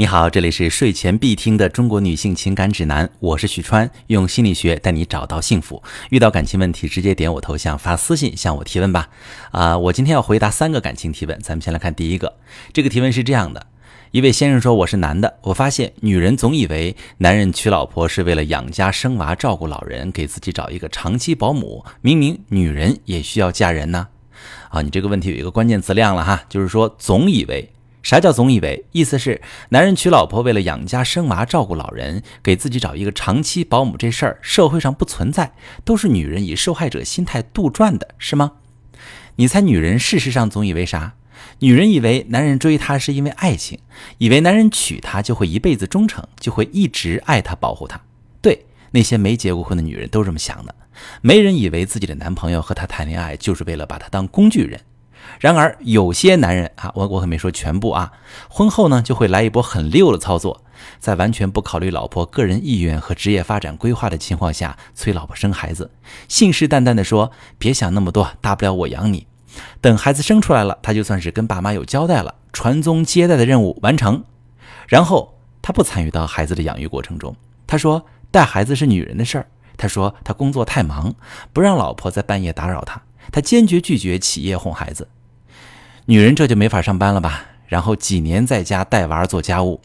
你好，这里是睡前必听的中国女性情感指南，我是许川，用心理学带你找到幸福。遇到感情问题，直接点我头像发私信向我提问吧。啊，我今天要回答三个感情提问，咱们先来看第一个。这个提问是这样的：一位先生说，我是男的，我发现女人总以为男人娶老婆是为了养家生娃、照顾老人，给自己找一个长期保姆。明明女人也需要嫁人呢。啊，你这个问题有一个关键词亮了哈，就是说总以为。啥叫总以为？意思是男人娶老婆为了养家生娃、照顾老人，给自己找一个长期保姆这事儿，社会上不存在，都是女人以受害者心态杜撰的，是吗？你猜女人事实上总以为啥？女人以为男人追她是因为爱情，以为男人娶她就会一辈子忠诚，就会一直爱她、保护她。对，那些没结过婚的女人都这么想的。没人以为自己的男朋友和她谈恋爱就是为了把她当工具人。然而，有些男人啊，我我可没说全部啊，婚后呢就会来一波很溜的操作，在完全不考虑老婆个人意愿和职业发展规划的情况下，催老婆生孩子，信誓旦旦地说：“别想那么多，大不了我养你。”等孩子生出来了，他就算是跟爸妈有交代了，传宗接代的任务完成。然后他不参与到孩子的养育过程中，他说带孩子是女人的事儿，他说他工作太忙，不让老婆在半夜打扰他，他坚决拒绝起夜哄孩子。女人这就没法上班了吧？然后几年在家带娃做家务，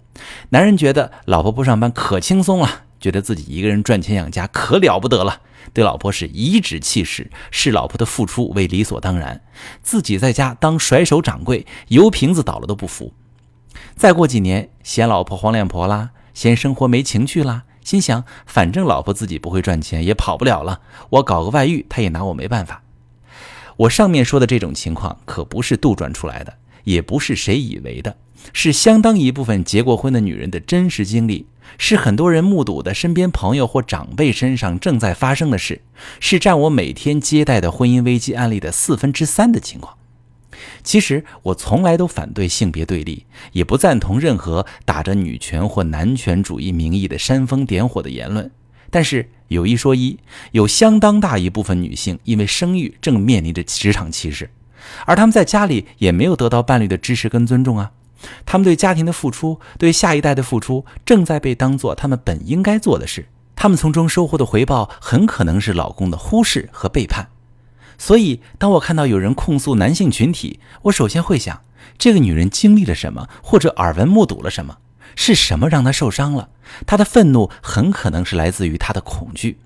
男人觉得老婆不上班可轻松了，觉得自己一个人赚钱养家可了不得了，对老婆是颐指气使，视老婆的付出为理所当然，自己在家当甩手掌柜，油瓶子倒了都不服。再过几年，嫌老婆黄脸婆啦，嫌生活没情趣啦，心想反正老婆自己不会赚钱，也跑不了了，我搞个外遇，她也拿我没办法。我上面说的这种情况可不是杜撰出来的，也不是谁以为的，是相当一部分结过婚的女人的真实经历，是很多人目睹的身边朋友或长辈身上正在发生的事，是占我每天接待的婚姻危机案例的四分之三的情况。其实我从来都反对性别对立，也不赞同任何打着女权或男权主义名义的煽风点火的言论。但是有一说一，有相当大一部分女性因为生育正面临着职场歧视，而她们在家里也没有得到伴侣的支持跟尊重啊。她们对家庭的付出，对下一代的付出，正在被当做她们本应该做的事。她们从中收获的回报，很可能是老公的忽视和背叛。所以，当我看到有人控诉男性群体，我首先会想，这个女人经历了什么，或者耳闻目睹了什么。是什么让他受伤了？他的愤怒很可能是来自于他的恐惧。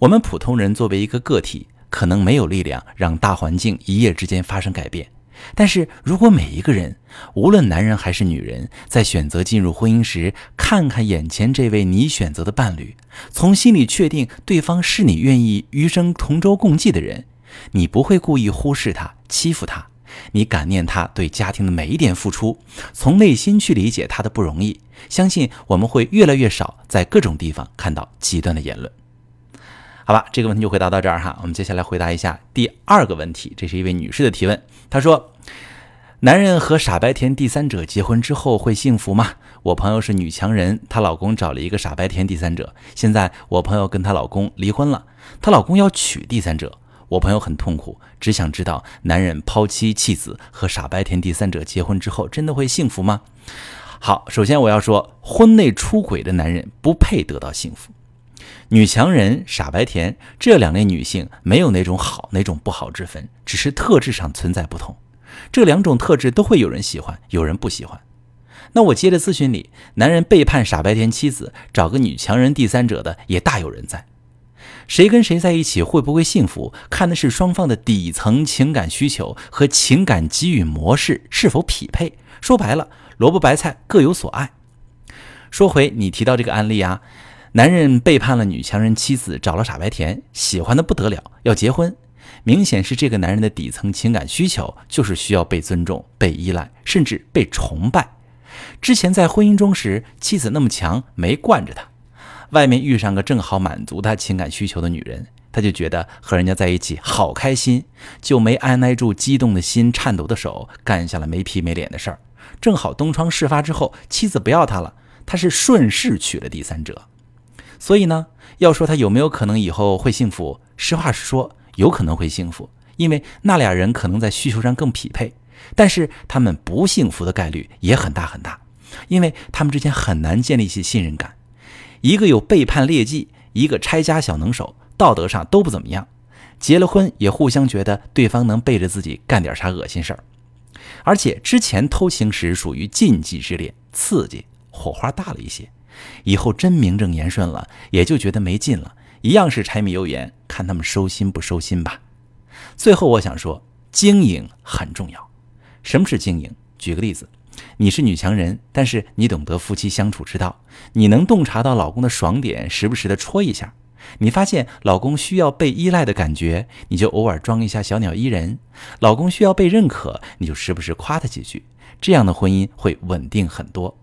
我们普通人作为一个个体，可能没有力量让大环境一夜之间发生改变。但是如果每一个人，无论男人还是女人，在选择进入婚姻时，看看眼前这位你选择的伴侣，从心里确定对方是你愿意余生同舟共济的人，你不会故意忽视他、欺负他。你感念他对家庭的每一点付出，从内心去理解他的不容易，相信我们会越来越少在各种地方看到极端的言论。好吧，这个问题就回答到这儿哈。我们接下来回答一下第二个问题，这是一位女士的提问。她说：“男人和傻白甜第三者结婚之后会幸福吗？”我朋友是女强人，她老公找了一个傻白甜第三者，现在我朋友跟她老公离婚了，她老公要娶第三者。我朋友很痛苦，只想知道男人抛妻弃子和傻白甜第三者结婚之后，真的会幸福吗？好，首先我要说，婚内出轨的男人不配得到幸福。女强人、傻白甜这两类女性没有哪种好哪种不好之分，只是特质上存在不同。这两种特质都会有人喜欢，有人不喜欢。那我接着咨询里，男人背叛傻白甜妻子，找个女强人第三者的也大有人在。谁跟谁在一起会不会幸福，看的是双方的底层情感需求和情感给予模式是否匹配。说白了，萝卜白菜各有所爱。说回你提到这个案例啊，男人背叛了女强人妻子，找了傻白甜，喜欢的不得了，要结婚。明显是这个男人的底层情感需求就是需要被尊重、被依赖，甚至被崇拜。之前在婚姻中时，妻子那么强，没惯着他。外面遇上个正好满足他情感需求的女人，他就觉得和人家在一起好开心，就没按耐住激动的心、颤抖的手，干下了没皮没脸的事儿。正好东窗事发之后，妻子不要他了，他是顺势娶了第三者。所以呢，要说他有没有可能以后会幸福，实话实说，有可能会幸福，因为那俩人可能在需求上更匹配。但是他们不幸福的概率也很大很大。因为他们之间很难建立起信任感。一个有背叛劣迹，一个拆家小能手，道德上都不怎么样。结了婚也互相觉得对方能背着自己干点啥恶心事儿，而且之前偷情时属于禁忌之恋，刺激火花大了一些，以后真名正言顺了，也就觉得没劲了，一样是柴米油盐，看他们收心不收心吧。最后我想说，经营很重要。什么是经营？举个例子，你是女强人，但是你懂得夫妻相处之道，你能洞察到老公的爽点，时不时的戳一下。你发现老公需要被依赖的感觉，你就偶尔装一下小鸟依人；老公需要被认可，你就时不时夸他几句。这样的婚姻会稳定很多。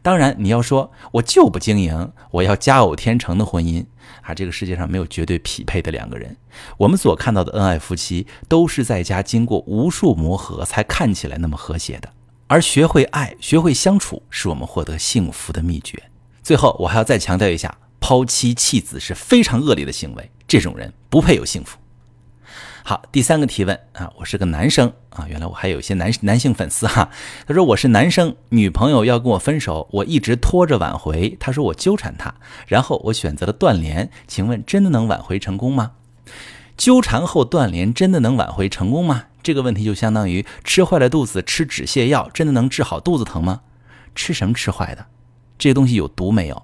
当然，你要说我就不经营，我要佳偶天成的婚姻啊！这个世界上没有绝对匹配的两个人。我们所看到的恩爱夫妻，都是在家经过无数磨合才看起来那么和谐的。而学会爱、学会相处，是我们获得幸福的秘诀。最后，我还要再强调一下。抛妻弃子是非常恶劣的行为，这种人不配有幸福。好，第三个提问啊，我是个男生啊，原来我还有一些男男性粉丝哈。他说我是男生，女朋友要跟我分手，我一直拖着挽回，他说我纠缠他，然后我选择了断联，请问真的能挽回成功吗？纠缠后断联真的能挽回成功吗？这个问题就相当于吃坏了肚子吃止泻药，真的能治好肚子疼吗？吃什么吃坏的？这东西有毒没有？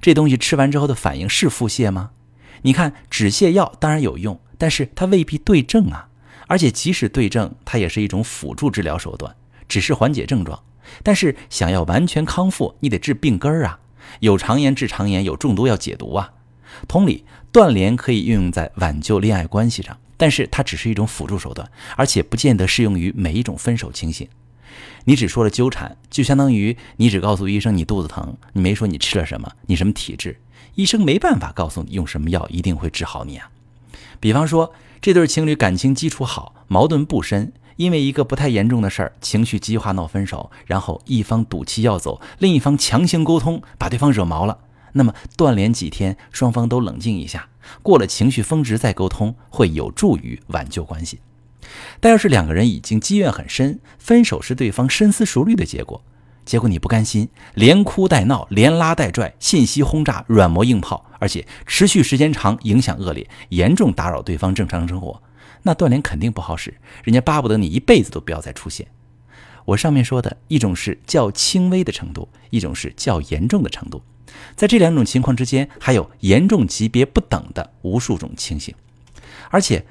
这东西吃完之后的反应是腹泻吗？你看止泻药当然有用，但是它未必对症啊。而且即使对症，它也是一种辅助治疗手段，只是缓解症状。但是想要完全康复，你得治病根儿啊。有肠炎治肠炎，有中毒要解毒啊。同理，断联可以运用在挽救恋爱关系上，但是它只是一种辅助手段，而且不见得适用于每一种分手情形。你只说了纠缠，就相当于你只告诉医生你肚子疼，你没说你吃了什么，你什么体质，医生没办法告诉你用什么药一定会治好你啊。比方说，这对情侣感情基础好，矛盾不深，因为一个不太严重的事儿，情绪激化闹分手，然后一方赌气要走，另一方强行沟通，把对方惹毛了。那么断联几天，双方都冷静一下，过了情绪峰值再沟通，会有助于挽救关系。但要是两个人已经积怨很深，分手是对方深思熟虑的结果，结果你不甘心，连哭带闹，连拉带拽，信息轰炸，软磨硬泡，而且持续时间长，影响恶劣，严重打扰对方正常生活，那断联肯定不好使，人家巴不得你一辈子都不要再出现。我上面说的一种是较轻微的程度，一种是较严重的程度，在这两种情况之间，还有严重级别不等的无数种情形，而且。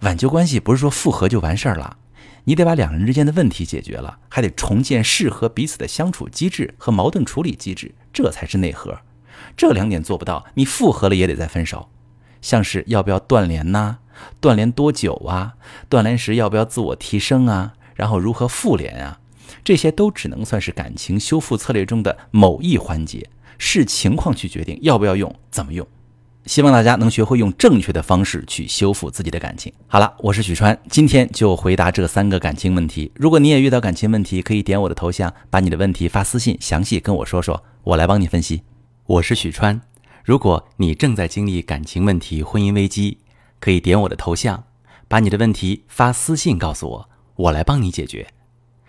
挽救关系不是说复合就完事儿了，你得把两人之间的问题解决了，还得重建适合彼此的相处机制和矛盾处理机制，这才是内核。这两点做不到，你复合了也得再分手。像是要不要断联呐？断联多久啊？断联时要不要自我提升啊？然后如何复联啊？这些都只能算是感情修复策略中的某一环节，视情况去决定要不要用，怎么用。希望大家能学会用正确的方式去修复自己的感情。好了，我是许川，今天就回答这三个感情问题。如果你也遇到感情问题，可以点我的头像，把你的问题发私信，详细跟我说说，我来帮你分析。我是许川，如果你正在经历感情问题、婚姻危机，可以点我的头像，把你的问题发私信告诉我，我来帮你解决。